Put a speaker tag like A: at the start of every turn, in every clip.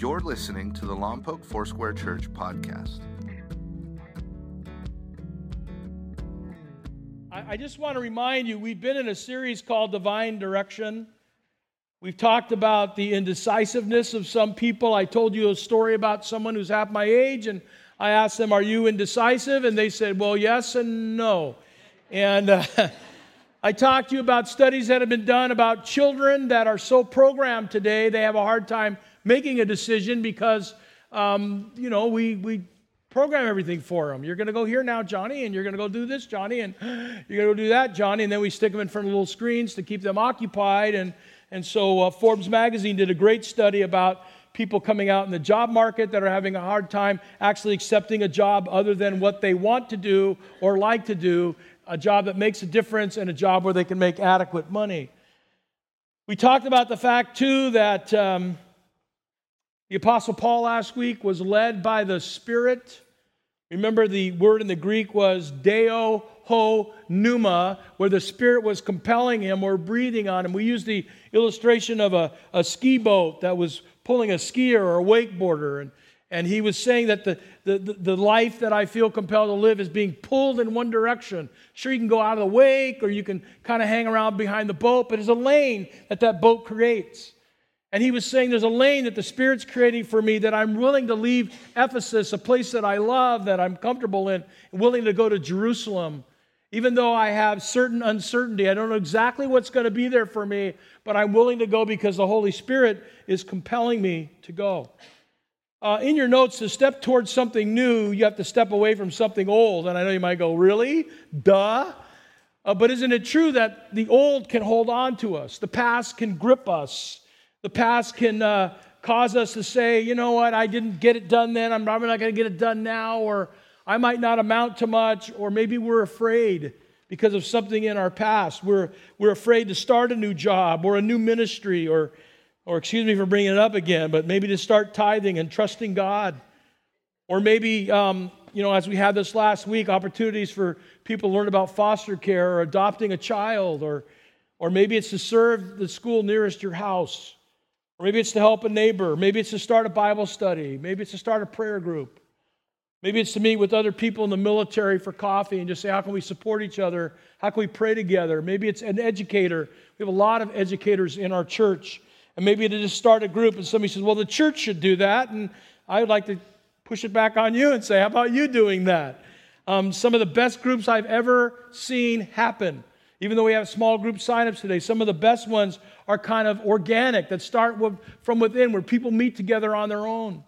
A: You're listening to the Lompoc Foursquare Church podcast.
B: I, just want to remind you we've been in a series called Divine Direction. We've talked about the indecisiveness of some people. I told you a story about someone who's half my age, and I asked them, Are you indecisive? And they said, Well, yes and no. And uh, I talked to you about studies that have been done about children that are so programmed today, they have a hard time making a decision because, um, you know, we, we program everything for them. You're going to go here now, Johnny, and you're going to go do this, Johnny, and you're going to do that, Johnny. And then we stick them in front of little screens to keep them occupied. And, and so uh, Forbes magazine did a great study about people coming out in the job market that are having a hard time actually accepting a job other than what they want to do or like to do a job that makes a difference, and a job where they can make adequate money. We talked about the fact, too, that um, the Apostle Paul last week was led by the Spirit. Remember, the word in the Greek was deo ho pneuma, where the Spirit was compelling him or breathing on him. We used the illustration of a, a ski boat that was pulling a skier or a wakeboarder. And and he was saying that the, the, the life that I feel compelled to live is being pulled in one direction. Sure, you can go out of the wake or you can kind of hang around behind the boat, but there's a lane that that boat creates. And he was saying there's a lane that the Spirit's creating for me that I'm willing to leave Ephesus, a place that I love, that I'm comfortable in, willing to go to Jerusalem. Even though I have certain uncertainty, I don't know exactly what's going to be there for me, but I'm willing to go because the Holy Spirit is compelling me to go. Uh, in your notes, to step towards something new, you have to step away from something old. And I know you might go, really? Duh. Uh, but isn't it true that the old can hold on to us? The past can grip us. The past can uh, cause us to say, you know what, I didn't get it done then. I'm probably not going to get it done now. Or I might not amount to much. Or maybe we're afraid because of something in our past. We're, we're afraid to start a new job or a new ministry or or excuse me for bringing it up again, but maybe to start tithing and trusting God. Or maybe, um, you know, as we had this last week, opportunities for people to learn about foster care or adopting a child, or, or maybe it's to serve the school nearest your house, or maybe it's to help a neighbor, maybe it's to start a Bible study, maybe it's to start a prayer group. Maybe it's to meet with other people in the military for coffee and just say, how can we support each other? How can we pray together? Maybe it's an educator. We have a lot of educators in our church and maybe to just start a group and somebody says, well, the church should do that. And I would like to push it back on you and say, how about you doing that? Um, some of the best groups I've ever seen happen, even though we have small group signups today, some of the best ones are kind of organic that start with, from within where people meet together on their own.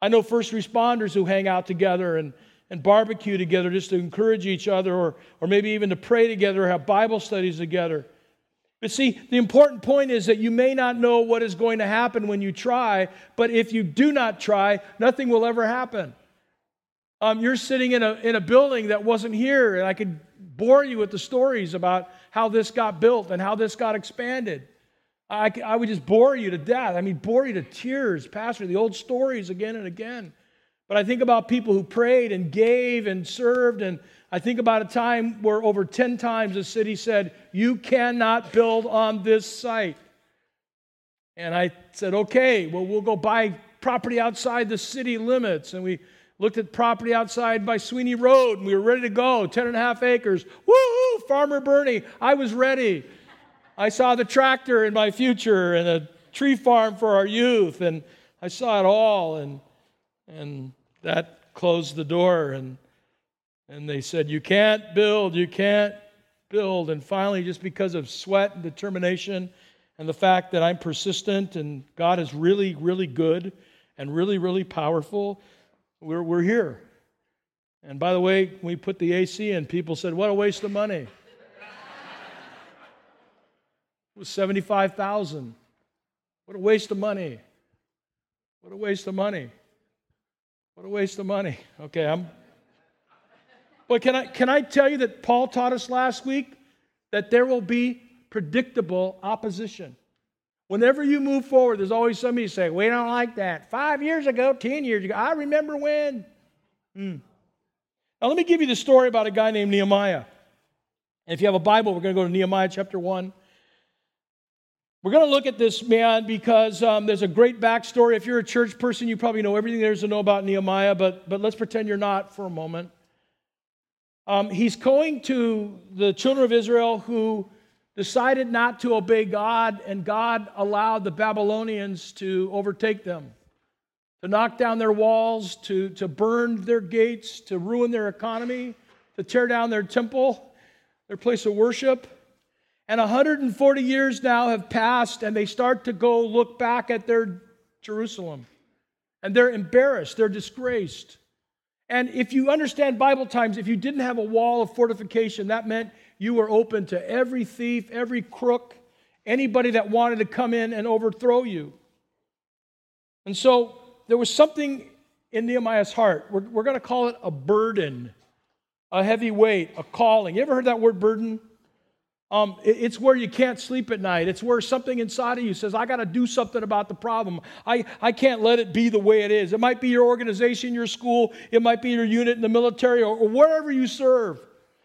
B: I know first responders who hang out together and, and barbecue together just to encourage each other or, or maybe even to pray together or have Bible studies together. But see, the important point is that you may not know what is going to happen when you try, but if you do not try, nothing will ever happen. Um, you're sitting in a, in a building that wasn't here, and I could bore you with the stories about how this got built and how this got expanded. I, I would just bore you to death. I mean, bore you to tears, Pastor, the old stories again and again. But I think about people who prayed and gave and served and I think about a time where over 10 times the city said, You cannot build on this site. And I said, Okay, well, we'll go buy property outside the city limits. And we looked at property outside by Sweeney Road, and we were ready to go 10 and a half acres. Woo, Farmer Bernie, I was ready. I saw the tractor in my future and a tree farm for our youth, and I saw it all. And, and that closed the door. And and they said, You can't build, you can't build. And finally, just because of sweat and determination and the fact that I'm persistent and God is really, really good and really, really powerful, we're, we're here. And by the way, we put the AC in, people said, What a waste of money. it was 75,000. What a waste of money. What a waste of money. What a waste of money. Okay, I'm but can I, can I tell you that Paul taught us last week that there will be predictable opposition? Whenever you move forward, there's always somebody saying, We don't like that. Five years ago, 10 years ago, I remember when. Hmm. Now, let me give you the story about a guy named Nehemiah. And if you have a Bible, we're going to go to Nehemiah chapter 1. We're going to look at this man because um, there's a great backstory. If you're a church person, you probably know everything there is to know about Nehemiah, but, but let's pretend you're not for a moment. Um, he's going to the children of Israel who decided not to obey God, and God allowed the Babylonians to overtake them, to knock down their walls, to, to burn their gates, to ruin their economy, to tear down their temple, their place of worship. And 140 years now have passed, and they start to go look back at their Jerusalem. And they're embarrassed, they're disgraced. And if you understand Bible times, if you didn't have a wall of fortification, that meant you were open to every thief, every crook, anybody that wanted to come in and overthrow you. And so there was something in Nehemiah's heart. We're, we're going to call it a burden, a heavy weight, a calling. You ever heard that word burden? Um, it's where you can't sleep at night. It's where something inside of you says, I got to do something about the problem. I, I can't let it be the way it is. It might be your organization, your school, it might be your unit in the military, or, or wherever you serve.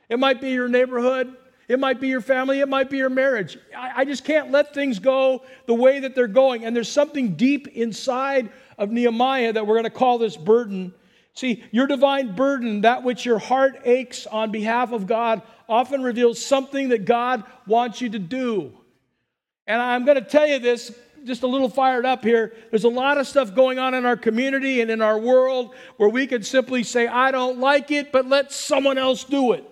B: It might be your neighborhood, it might be your family, it might be your marriage. I, I just can't let things go the way that they're going. And there's something deep inside of Nehemiah that we're going to call this burden. See, your divine burden, that which your heart aches on behalf of God, often reveals something that God wants you to do. And I'm going to tell you this just a little fired up here. There's a lot of stuff going on in our community and in our world where we could simply say, I don't like it, but let someone else do it.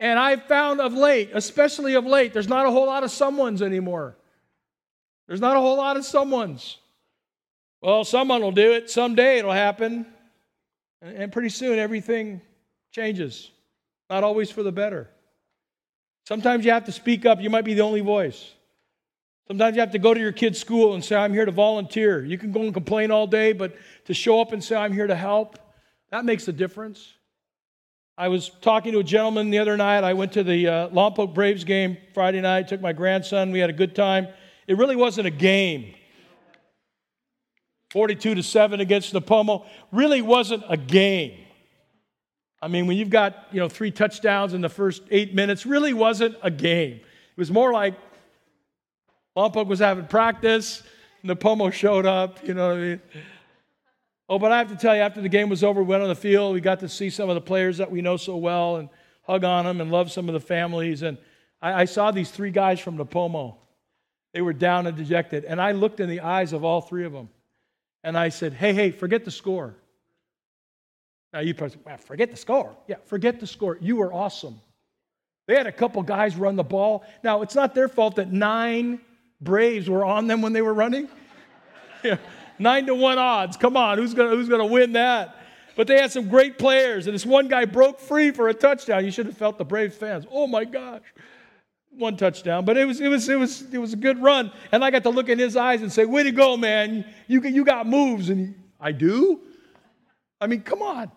B: And I've found of late, especially of late, there's not a whole lot of someone's anymore. There's not a whole lot of someone's. Well, someone will do it. Someday it'll happen. And pretty soon everything changes. Not always for the better. Sometimes you have to speak up. You might be the only voice. Sometimes you have to go to your kid's school and say, I'm here to volunteer. You can go and complain all day, but to show up and say, I'm here to help, that makes a difference. I was talking to a gentleman the other night. I went to the uh, Lompoc Braves game Friday night, took my grandson. We had a good time. It really wasn't a game. 42 to 7 against Nipomo really wasn't a game. I mean, when you've got, you know, three touchdowns in the first eight minutes, really wasn't a game. It was more like Lompoc was having practice, Nipomo showed up, you know what I mean? Oh, but I have to tell you, after the game was over, we went on the field, we got to see some of the players that we know so well and hug on them and love some of the families. And I, I saw these three guys from Nipomo. They were down and dejected. And I looked in the eyes of all three of them. And I said, hey, hey, forget the score. Now you probably say, well, forget the score. Yeah, forget the score. You were awesome. They had a couple guys run the ball. Now, it's not their fault that nine Braves were on them when they were running. yeah, nine to one odds. Come on, who's gonna, who's gonna win that? But they had some great players, and this one guy broke free for a touchdown. You should have felt the Braves fans. Oh my gosh. One touchdown, but it was it was it was it was a good run, and I got to look in his eyes and say, "Way to go, man! You you got moves." And he, I do. I mean, come on.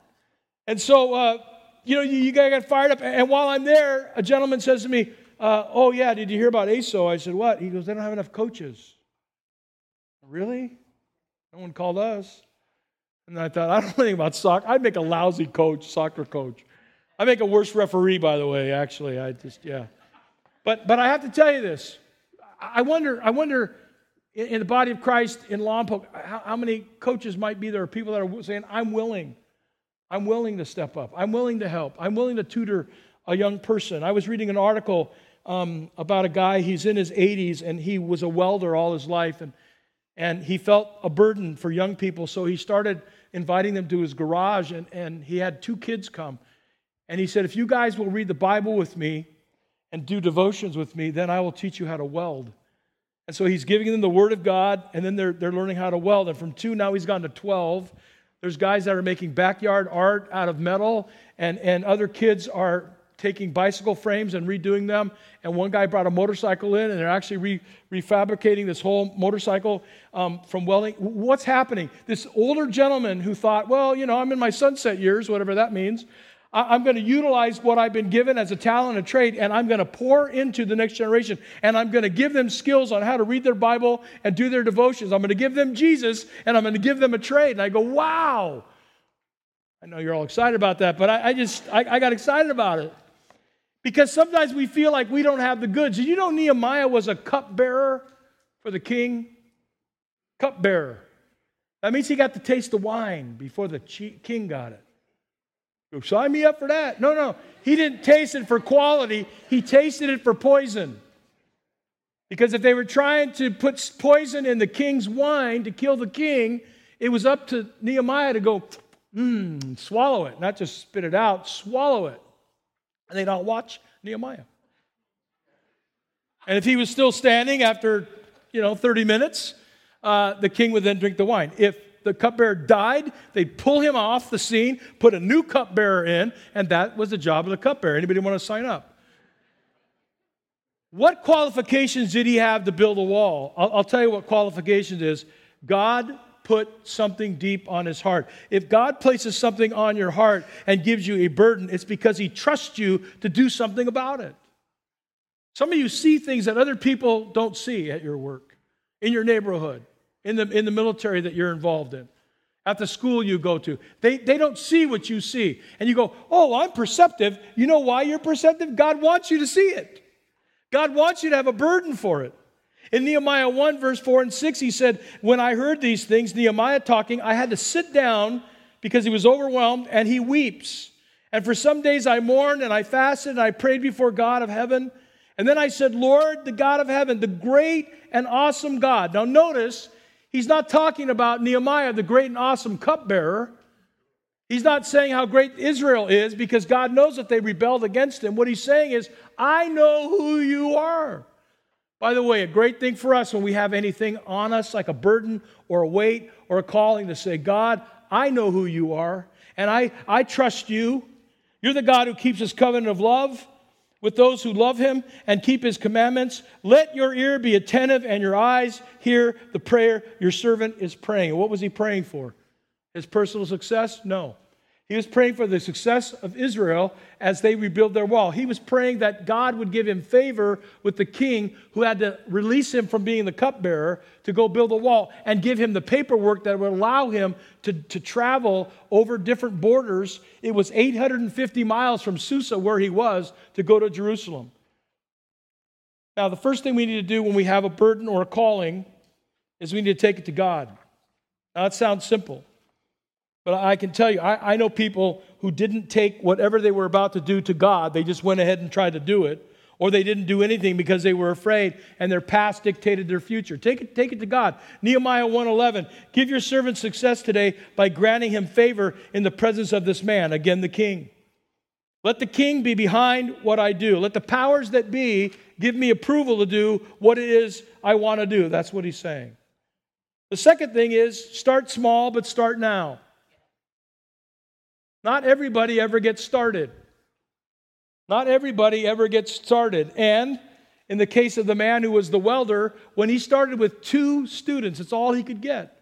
B: And so, uh, you know, you, you got fired up. And while I'm there, a gentleman says to me, uh, Oh, yeah, did you hear about ASO? I said, What? He goes, They don't have enough coaches. Really? No one called us. And I thought, I don't know anything about soccer. I'd make a lousy coach, soccer coach. I make a worse referee, by the way, actually. I just, yeah. But, but I have to tell you this. I wonder, I wonder in, in the body of Christ in Lompoc, how, how many coaches might be there, people that are saying, I'm willing. I'm willing to step up. I'm willing to help. I'm willing to tutor a young person. I was reading an article um, about a guy, he's in his 80s, and he was a welder all his life, and, and he felt a burden for young people, so he started inviting them to his garage, and, and he had two kids come. And he said, If you guys will read the Bible with me and do devotions with me, then I will teach you how to weld. And so he's giving them the Word of God, and then they're, they're learning how to weld. And from two, now he's gone to 12. There's guys that are making backyard art out of metal, and, and other kids are taking bicycle frames and redoing them. And one guy brought a motorcycle in, and they're actually re, refabricating this whole motorcycle um, from welding. What's happening? This older gentleman who thought, well, you know, I'm in my sunset years, whatever that means. I'm going to utilize what I've been given as a talent and trade, and I'm going to pour into the next generation. And I'm going to give them skills on how to read their Bible and do their devotions. I'm going to give them Jesus, and I'm going to give them a trade. And I go, wow. I know you're all excited about that, but I, I just, I, I got excited about it. Because sometimes we feel like we don't have the goods. You know Nehemiah was a cupbearer for the king? Cupbearer. That means he got to taste the wine before the king got it. Sign me up for that. No, no. He didn't taste it for quality, he tasted it for poison. Because if they were trying to put poison in the king's wine to kill the king, it was up to Nehemiah to go, mmm, swallow it, not just spit it out, swallow it. And they'd all watch Nehemiah. And if he was still standing after, you know, 30 minutes, uh, the king would then drink the wine. If the cupbearer died, they'd pull him off the scene, put a new cupbearer in, and that was the job of the cupbearer. Anybody want to sign up? What qualifications did he have to build a wall? I'll, I'll, tell you what qualifications is. God put something deep on his heart. If God places something on your heart and gives you a burden, it's because he trusts you to do something about it. Some of you see things that other people don't see at your work, in your neighborhood, in the, in the military that you're involved in, at the school you go to. They, they don't see what you see. And you go, Oh, I'm perceptive. You know why you're perceptive? God wants you to see it. God wants you to have a burden for it. In Nehemiah 1, verse 4 and 6, he said, When I heard these things, Nehemiah talking, I had to sit down because he was overwhelmed, and he weeps. And for some days I mourned and I fasted and I prayed before God of heaven. And then I said, Lord, the God of heaven, the great and awesome God. Now notice, he's not talking about Nehemiah, the great and awesome cupbearer. He's not saying how great Israel is because God knows that they rebelled against him. What he's saying is, I know who you are. By the way, a great thing for us when we have anything on us, like a burden or a weight or a calling, to say, God, I know who you are, and I, I trust you. You're the God who keeps his covenant of love with those who love him and keep his commandments. Let your ear be attentive and your eyes hear the prayer your servant is praying. what was he praying for? His personal success? No. He was praying for the success of Israel as they rebuild their wall. He was praying that God would give him favor with the king who had to release him from being the cupbearer to go build a wall and give him the paperwork that would allow him to, to travel over different borders. It was 850 miles from Susa, where he was, to go to Jerusalem. Now, the first thing we need to do when we have a burden or a calling is we need to take it to God. Now, that sounds simple. But I can tell you, I, I, know people who didn't take whatever they were about to do to God, they just went ahead and tried to do it, or they didn't do anything because they were afraid and their past dictated their future. Take it, take it to God. Nehemiah 1:11, give your servant success today by granting him favor in the presence of this man, again the king. Let the king be behind what I do. Let the powers that be give me approval to do what it is I want to do. That's what he's saying. The second thing is start small, but start now. Not everybody ever gets started. Not everybody ever gets started. And in the case of the man who was the welder, when he started with two students, it's all he could get.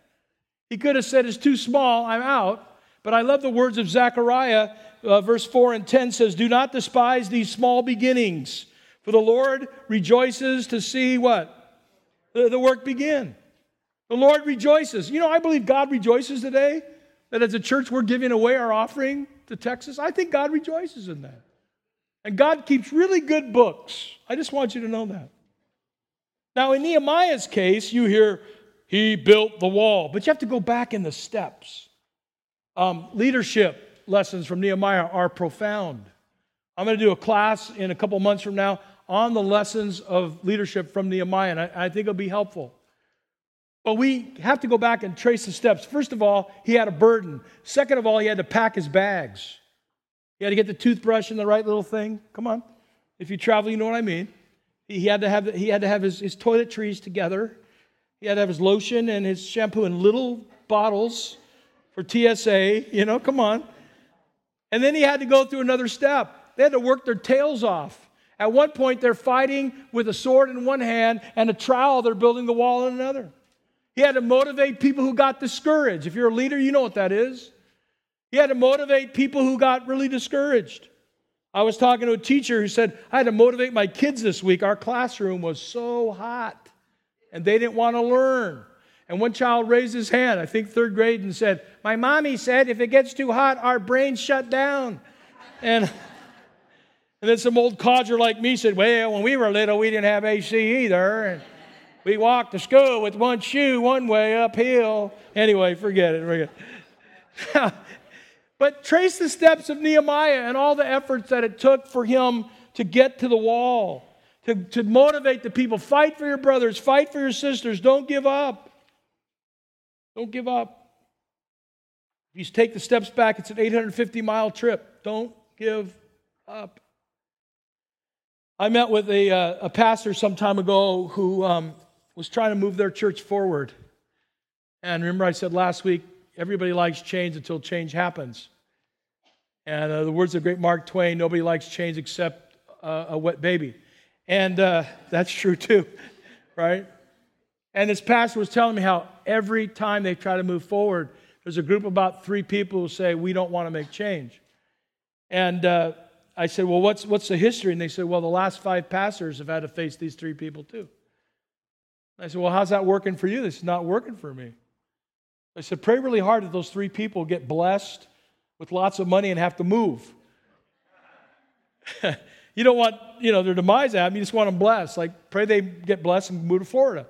B: He could have said, It's too small, I'm out. But I love the words of Zechariah, uh, verse 4 and 10 says, Do not despise these small beginnings, for the Lord rejoices to see what? The, the work begin. The Lord rejoices. You know, I believe God rejoices today that as a church we're giving away our offering to Texas, I think God rejoices in that. And God keeps really good books. I just want you to know that. Now, in Nehemiah's case, you hear he built the wall, but you have to go back in the steps. Um, leadership lessons from Nehemiah are profound. I'm going to do a class in a couple months from now on the lessons of leadership from Nehemiah, and I, I think it'll be helpful. But we have to go back and trace the steps. First of all, he had a burden. Second of all, he had to pack his bags. He had to get the toothbrush and the right little thing. Come on. If you travel, you know what I mean. He had to have, he had to have his, his toiletries together. He had to have his lotion and his shampoo in little bottles for TSA. You know, come on. And then he had to go through another step. They had to work their tails off. At one point, they're fighting with a sword in one hand and a trowel, they're building the wall in another. He had to motivate people who got discouraged. If you're a leader, you know what that is. He had to motivate people who got really discouraged. I was talking to a teacher who said, I had to motivate my kids this week. Our classroom was so hot and they didn't want to learn. And one child raised his hand, I think third grade, and said, My mommy said if it gets too hot, our brains shut down. And, and then some old codger like me said, Well, when we were little, we didn't have AC either. And, We walked to school with one shoe one way uphill. Anyway, forget it. Forget it. but trace the steps of Nehemiah and all the efforts that it took for him to get to the wall, to, to motivate the people. Fight for your brothers, fight for your sisters. Don't give up. Don't give up. If you take the steps back, it's an 850 mile trip. Don't give up. I met with a, uh, a pastor some time ago who um, was trying to move their church forward. And remember, I said last week, everybody likes change until change happens. And uh, the words of great Mark Twain nobody likes change except uh, a wet baby. And uh, that's true too, right? And this pastor was telling me how every time they try to move forward, there's a group of about three people who say, We don't want to make change. And uh, I said, Well, what's, what's the history? And they said, Well, the last five pastors have had to face these three people too. I said, Well, how's that working for you? This is not working for me. I said, Pray really hard that those three people get blessed with lots of money and have to move. you don't want, you know, their demise happen. You just want them blessed. Like, pray they get blessed and move to Florida.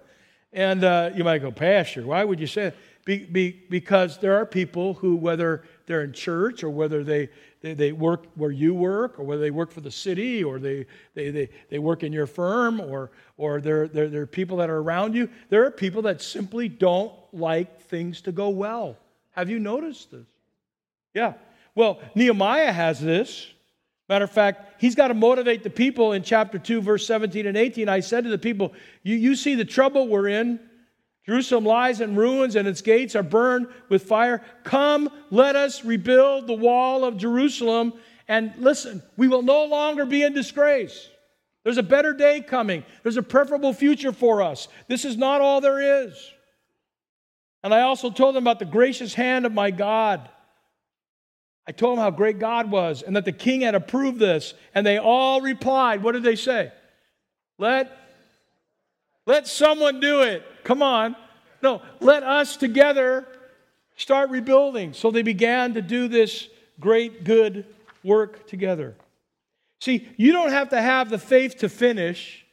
B: And uh, you might go, Pastor, why would you say that? Be, be, because there are people who, whether they're in church or whether they, they, they, work where you work or whether they work for the city or they, they, they, they work in your firm or, or they're, they're, people that are around you, there are people that simply don't like things to go well. Have you noticed this? Yeah. Well, Nehemiah has this. Matter of fact, he's got to motivate the people in chapter 2, verse 17 and 18. I said to the people, You, you see the trouble we're in. Jerusalem lies in ruins and its gates are burned with fire. Come, let us rebuild the wall of Jerusalem. And listen, we will no longer be in disgrace. There's a better day coming, there's a preferable future for us. This is not all there is. And I also told them about the gracious hand of my God. I told them how great God was and that the king had approved this. And they all replied, What did they say? Let let someone do it. Come on. No, let us together start rebuilding. So they began to do this great, good work together. See, you don't have to have the faith to finish,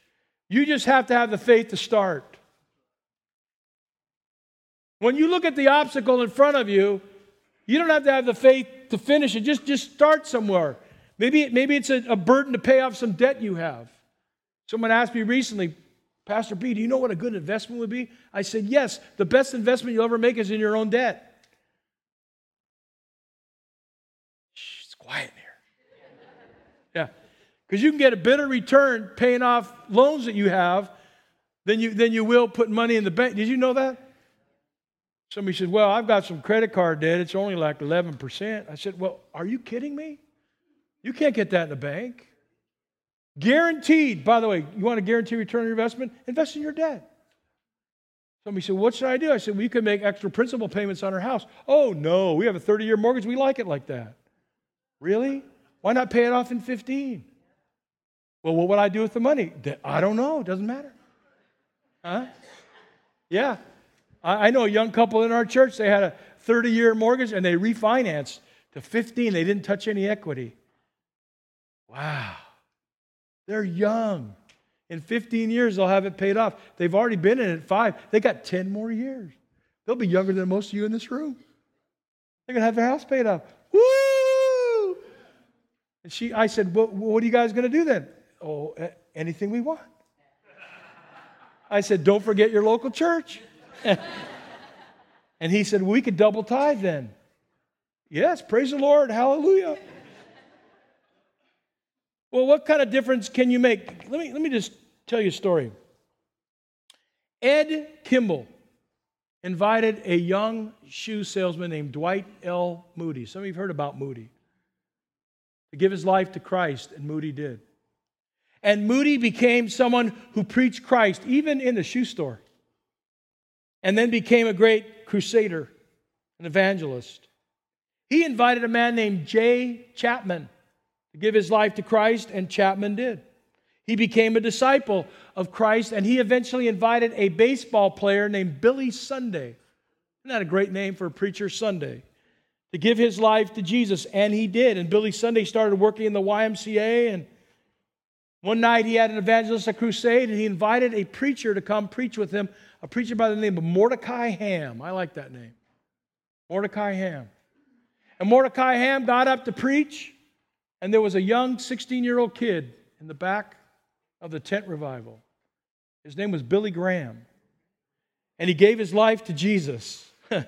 B: you just have to have the faith to start. When you look at the obstacle in front of you, you don't have to have the faith to finish it. Just, just start somewhere. Maybe, maybe it's a, a burden to pay off some debt you have. Someone asked me recently, Pastor B, do you know what a good investment would be? I said, Yes, the best investment you'll ever make is in your own debt. Shh, it's quiet in here. Yeah. Because you can get a better return paying off loans that you have than you, than you will putting money in the bank. Did you know that? Somebody said, Well, I've got some credit card debt. It's only like 11%. I said, Well, are you kidding me? You can't get that in the bank. Guaranteed, by the way, you want a guaranteed return on your investment? Invest in your debt. Somebody said, What should I do? I said, We could make extra principal payments on our house. Oh, no, we have a 30 year mortgage. We like it like that. Really? Why not pay it off in 15? Well, what would I do with the money? I don't know. It doesn't matter. Huh? Yeah. I know a young couple in our church, they had a 30 year mortgage and they refinanced to 15. They didn't touch any equity. Wow. They're young. In 15 years, they'll have it paid off. They've already been in it five. They got 10 more years. They'll be younger than most of you in this room. They're going to have their house paid off. Woo! And she, I said, well, what are you guys going to do then? Oh, anything we want. I said, don't forget your local church. and he said, we could double tithe then. Yes, praise the Lord. Hallelujah. Well, what kind of difference can you make? Let me, let me just tell you a story. Ed Kimball invited a young shoe salesman named Dwight L. Moody. Some of you have heard about Moody. To give his life to Christ, and Moody did. And Moody became someone who preached Christ, even in the shoe store, and then became a great crusader, an evangelist. He invited a man named Jay Chapman give his life to Christ, and Chapman did. He became a disciple of Christ, and he eventually invited a baseball player named Billy Sunday. Isn't that a great name for a preacher, Sunday? To give his life to Jesus, and he did. And Billy Sunday started working in the YMCA, and One night he had an evangelistic crusade and he invited a preacher to come preach with him, a preacher by the name of Mordecai Ham. I like that name. Mordecai Ham. And Mordecai Ham got up to preach, and there was a young 16 year old kid in the back of the tent revival. His name was Billy Graham. And he gave his life to Jesus. and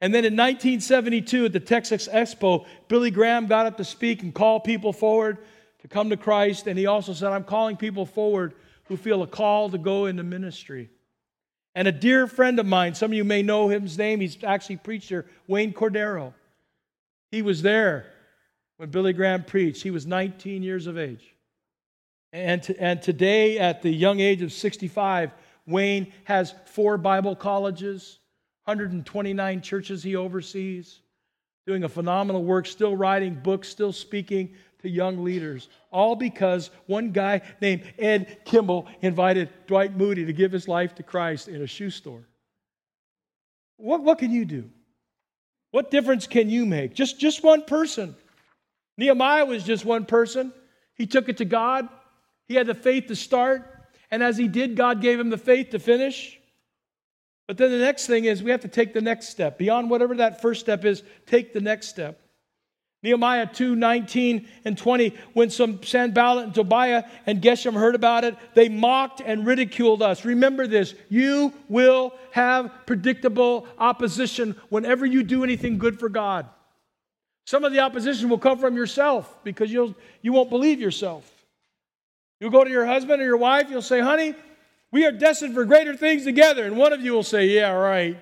B: then in 1972 at the Texas Expo, Billy Graham got up to speak and call people forward to come to Christ. And he also said, I'm calling people forward who feel a call to go into ministry. And a dear friend of mine, some of you may know his name, he's actually preacher, Wayne Cordeiro. He was there when Billy Graham preached. He was 19 years of age. And, and today, at the young age of 65, Wayne has four Bible colleges, 129 churches he oversees, doing a phenomenal work, still writing books, still speaking to young leaders. All because one guy named Ed Kimball invited Dwight Moody to give his life to Christ in a shoe store. What, what can you do? What difference can you make? Just, just one person. Nehemiah was just one person. He took it to God. He had the faith to start, and as he did, God gave him the faith to finish. But then the next thing is we have to take the next step. Beyond whatever that first step is, take the next step. Nehemiah 2 19 and 20, when some Sanballat and Tobiah and Geshem heard about it, they mocked and ridiculed us. Remember this you will have predictable opposition whenever you do anything good for God. Some of the opposition will come from yourself because you'll, you won't believe yourself. You'll go to your husband or your wife, you'll say, honey, we are destined for greater things together. And one of you will say, yeah, right.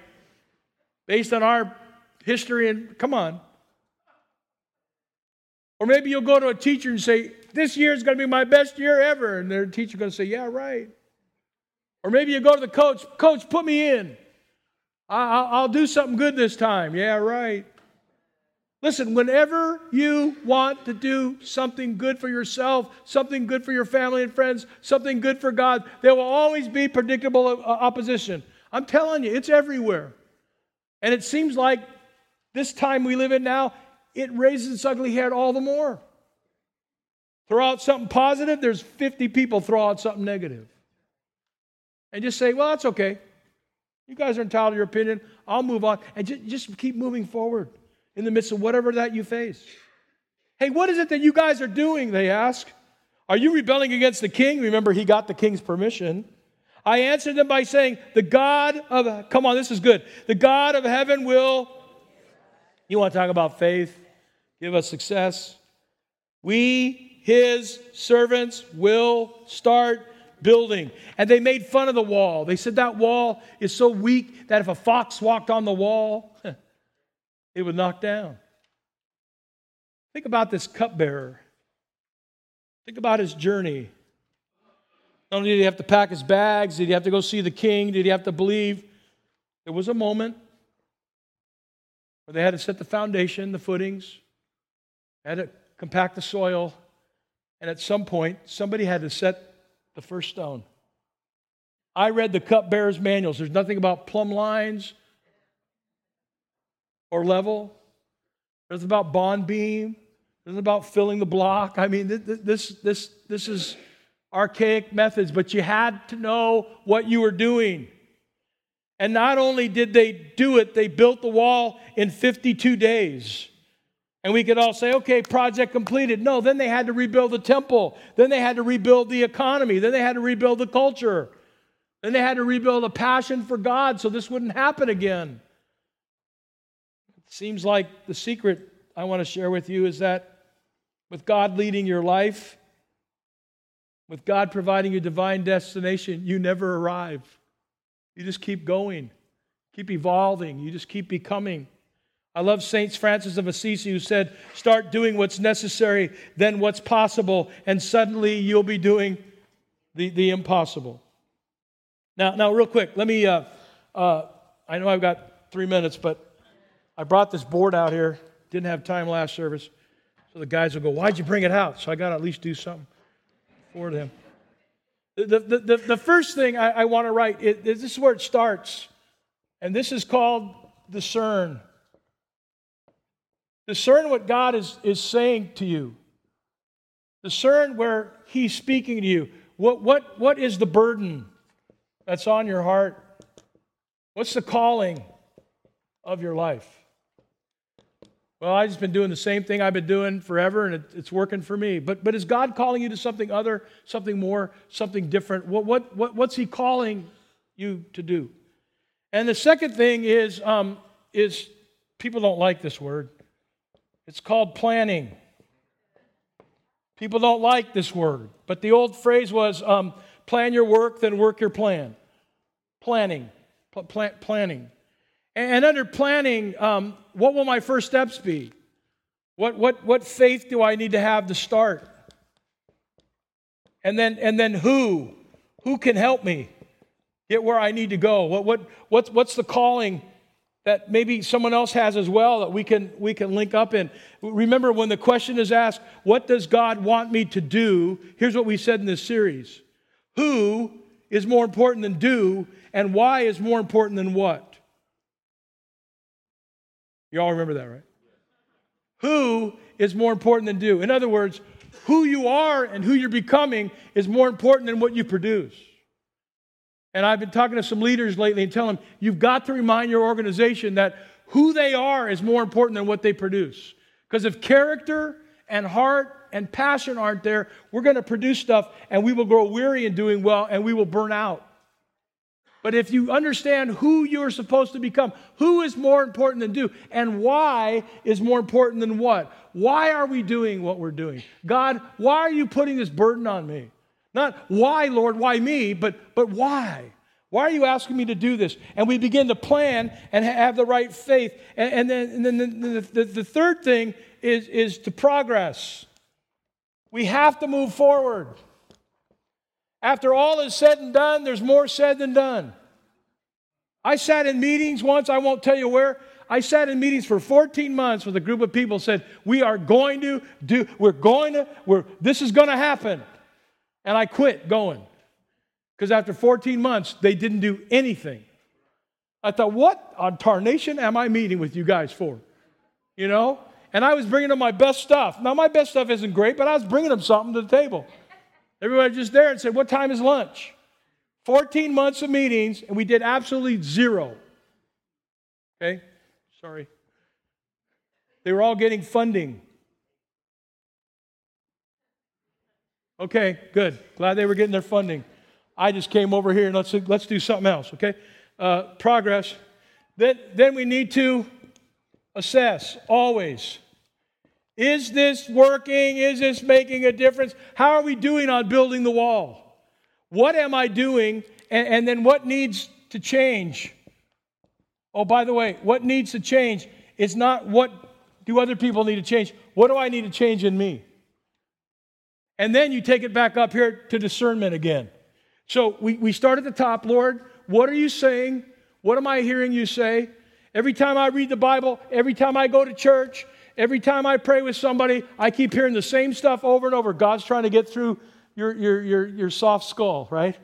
B: Based on our history and come on. Or maybe you'll go to a teacher and say, This year is going to be my best year ever. And their teacher's going to say, Yeah, right. Or maybe you go to the coach, Coach, put me in. I'll do something good this time. Yeah, right. Listen, whenever you want to do something good for yourself, something good for your family and friends, something good for God, there will always be predictable uh, opposition. I'm telling you, it's everywhere. And it seems like this time we live in now, it raises its ugly head all the more. Throw out something positive, there's 50 people throw out something negative. And just say, well, that's okay. You guys are entitled to your opinion. I'll move on. And just, just keep moving forward in the midst of whatever that you face. Hey, what is it that you guys are doing? They ask. Are you rebelling against the king? Remember, he got the king's permission. I answered them by saying, The God of, come on, this is good. The God of heaven will, you want to talk about faith, give us success. We, his servants, will start building. And they made fun of the wall. They said that wall is so weak that if a fox walked on the wall, it would knock down. Think about this cupbearer. Think about his journey. Not only did he have to pack his bags, did he have to go see the king, did he have to believe? There was a moment where they had to set the foundation, the footings, had to compact the soil, and at some point, somebody had to set the first stone. I read the cupbearer's manuals. There's nothing about plumb lines, or level. It's about bond beam. It's about filling the block. I mean, this, this, this is archaic methods, but you had to know what you were doing. And not only did they do it, they built the wall in 52 days. And we could all say, okay, project completed. No, then they had to rebuild the temple. Then they had to rebuild the economy. Then they had to rebuild the culture. Then they had to rebuild a passion for God so this wouldn't happen again. Seems like the secret I want to share with you is that with God leading your life, with God providing your divine destination, you never arrive. You just keep going, keep evolving, you just keep becoming. I love Saint Francis of Assisi who said, Start doing what's necessary, then what's possible, and suddenly you'll be doing the, the impossible. Now, now, real quick, let me. Uh, uh, I know I've got three minutes, but I brought this board out here. Didn't have time last service. So the guys will go, Why'd you bring it out? So I got to at least do something for them. The, the, the, the first thing I, I want to write, is this is where it starts. And this is called discern. Discern what God is, is saying to you. Discern where He's speaking to you. What, what, what is the burden that's on your heart? What's the calling of your life? Well, I've just been doing the same thing I've been doing forever, and it, it's working for me. But, but is God calling you to something other, something more, something different? What, what, what, what's He calling you to do? And the second thing is, um, is people don't like this word. It's called planning. People don't like this word, but the old phrase was um, plan your work, then work your plan. Planning. Pl- planning. And under planning, um, what will my first steps be? What, what, what faith do I need to have to start? And then, and then who? Who can help me get where I need to go? What, what, what's, what's the calling that maybe someone else has as well that we can, we can link up in? Remember, when the question is asked, What does God want me to do? Here's what we said in this series Who is more important than do, and why is more important than what? You all remember that, right? Who is more important than do? In other words, who you are and who you're becoming is more important than what you produce. And I've been talking to some leaders lately and telling them, you've got to remind your organization that who they are is more important than what they produce. Because if character and heart and passion aren't there, we're going to produce stuff and we will grow weary in doing well and we will burn out. But if you understand who you're supposed to become, who is more important than do, and why is more important than what? Why are we doing what we're doing? God, why are you putting this burden on me? Not why, Lord, why me, but, but why? Why are you asking me to do this? And we begin to plan and have the right faith. And, and then, and then the, the, the third thing is, is to progress. We have to move forward. After all is said and done, there's more said than done. I sat in meetings once, I won't tell you where. I sat in meetings for 14 months with a group of people said, "We are going to do we're going to we're this is going to happen." And I quit going. Cuz after 14 months, they didn't do anything. I thought, "What on tarnation am I meeting with you guys for?" You know? And I was bringing them my best stuff. Now my best stuff isn't great, but I was bringing them something to the table. Everybody just there and said, What time is lunch? 14 months of meetings, and we did absolutely zero. Okay? Sorry. They were all getting funding. Okay, good. Glad they were getting their funding. I just came over here and let's, let's do something else, okay? Uh, progress. Then, then we need to assess always. Is this working? Is this making a difference? How are we doing on building the wall? What am I doing? And, and, then what needs to change? Oh, by the way, what needs to change is not what do other people need to change. What do I need to change in me? And then you take it back up here to discernment again. So we, we start at the top, Lord, what are you saying? What am I hearing you say? Every time I read the Bible, every time I go to church, Every time I pray with somebody, I keep hearing the same stuff over and over. God's trying to get through your, your, your, your soft skull, right?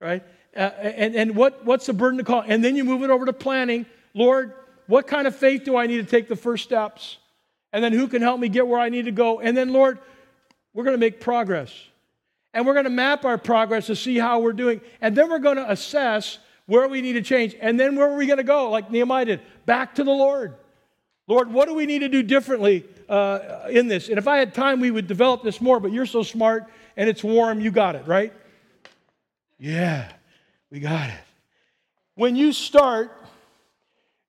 B: Right? Uh, and and what, what's the burden to call? And then you move it over to planning. Lord, what kind of faith do I need to take the first steps? And then who can help me get where I need to go? And then, Lord, we're going to make progress. And we're going to map our progress to see how we're doing. And then we're going to assess where we need to change. And then where are we going to go, like Nehemiah did? Back to the Lord. Lord, what do we need to do differently uh, in this? And if I had time, we would develop this more, but you're so smart and it's warm, you got it, right? Yeah, we got it. When you start,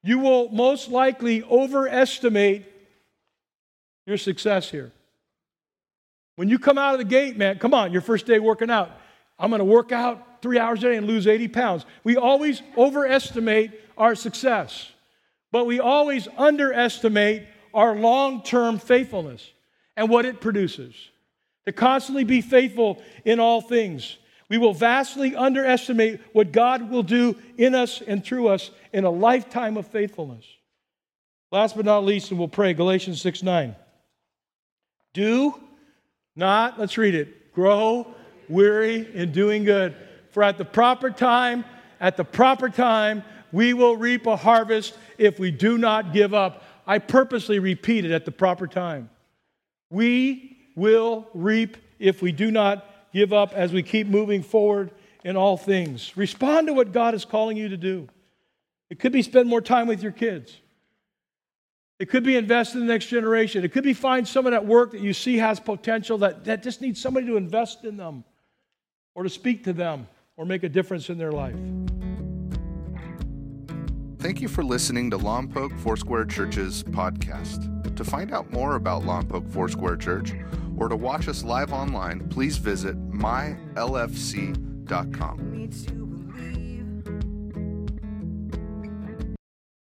B: you will most likely overestimate your success here. When you come out of the gate, man, come on, your first day working out. I'm going to work out three hours a day and lose 80 pounds. We always overestimate our success but we always underestimate our long term faithfulness and what it produces. To constantly be faithful in all things. We will vastly underestimate what God will do in us and through us in a lifetime of faithfulness. Last but not least, and we'll pray Galatians 6 9. Do not, let's read it, grow weary in doing good. For at the proper time, at the proper time, we will reap a harvest if we do not give up. I purposely repeat it at the proper time. We will reap if we do not give up as we keep moving forward in all things. Respond to what God is calling you to do. It could be spend more time with your kids. It could be invest in the next generation. It could be find someone at work that you see has potential that, that just needs somebody to invest in them or to speak to them or make a difference in their life.
A: Thank you for listening to Lompoc Foursquare Church's podcast. To find out more about Lompoc Foursquare Church or to watch us live online, please visit mylfc.com.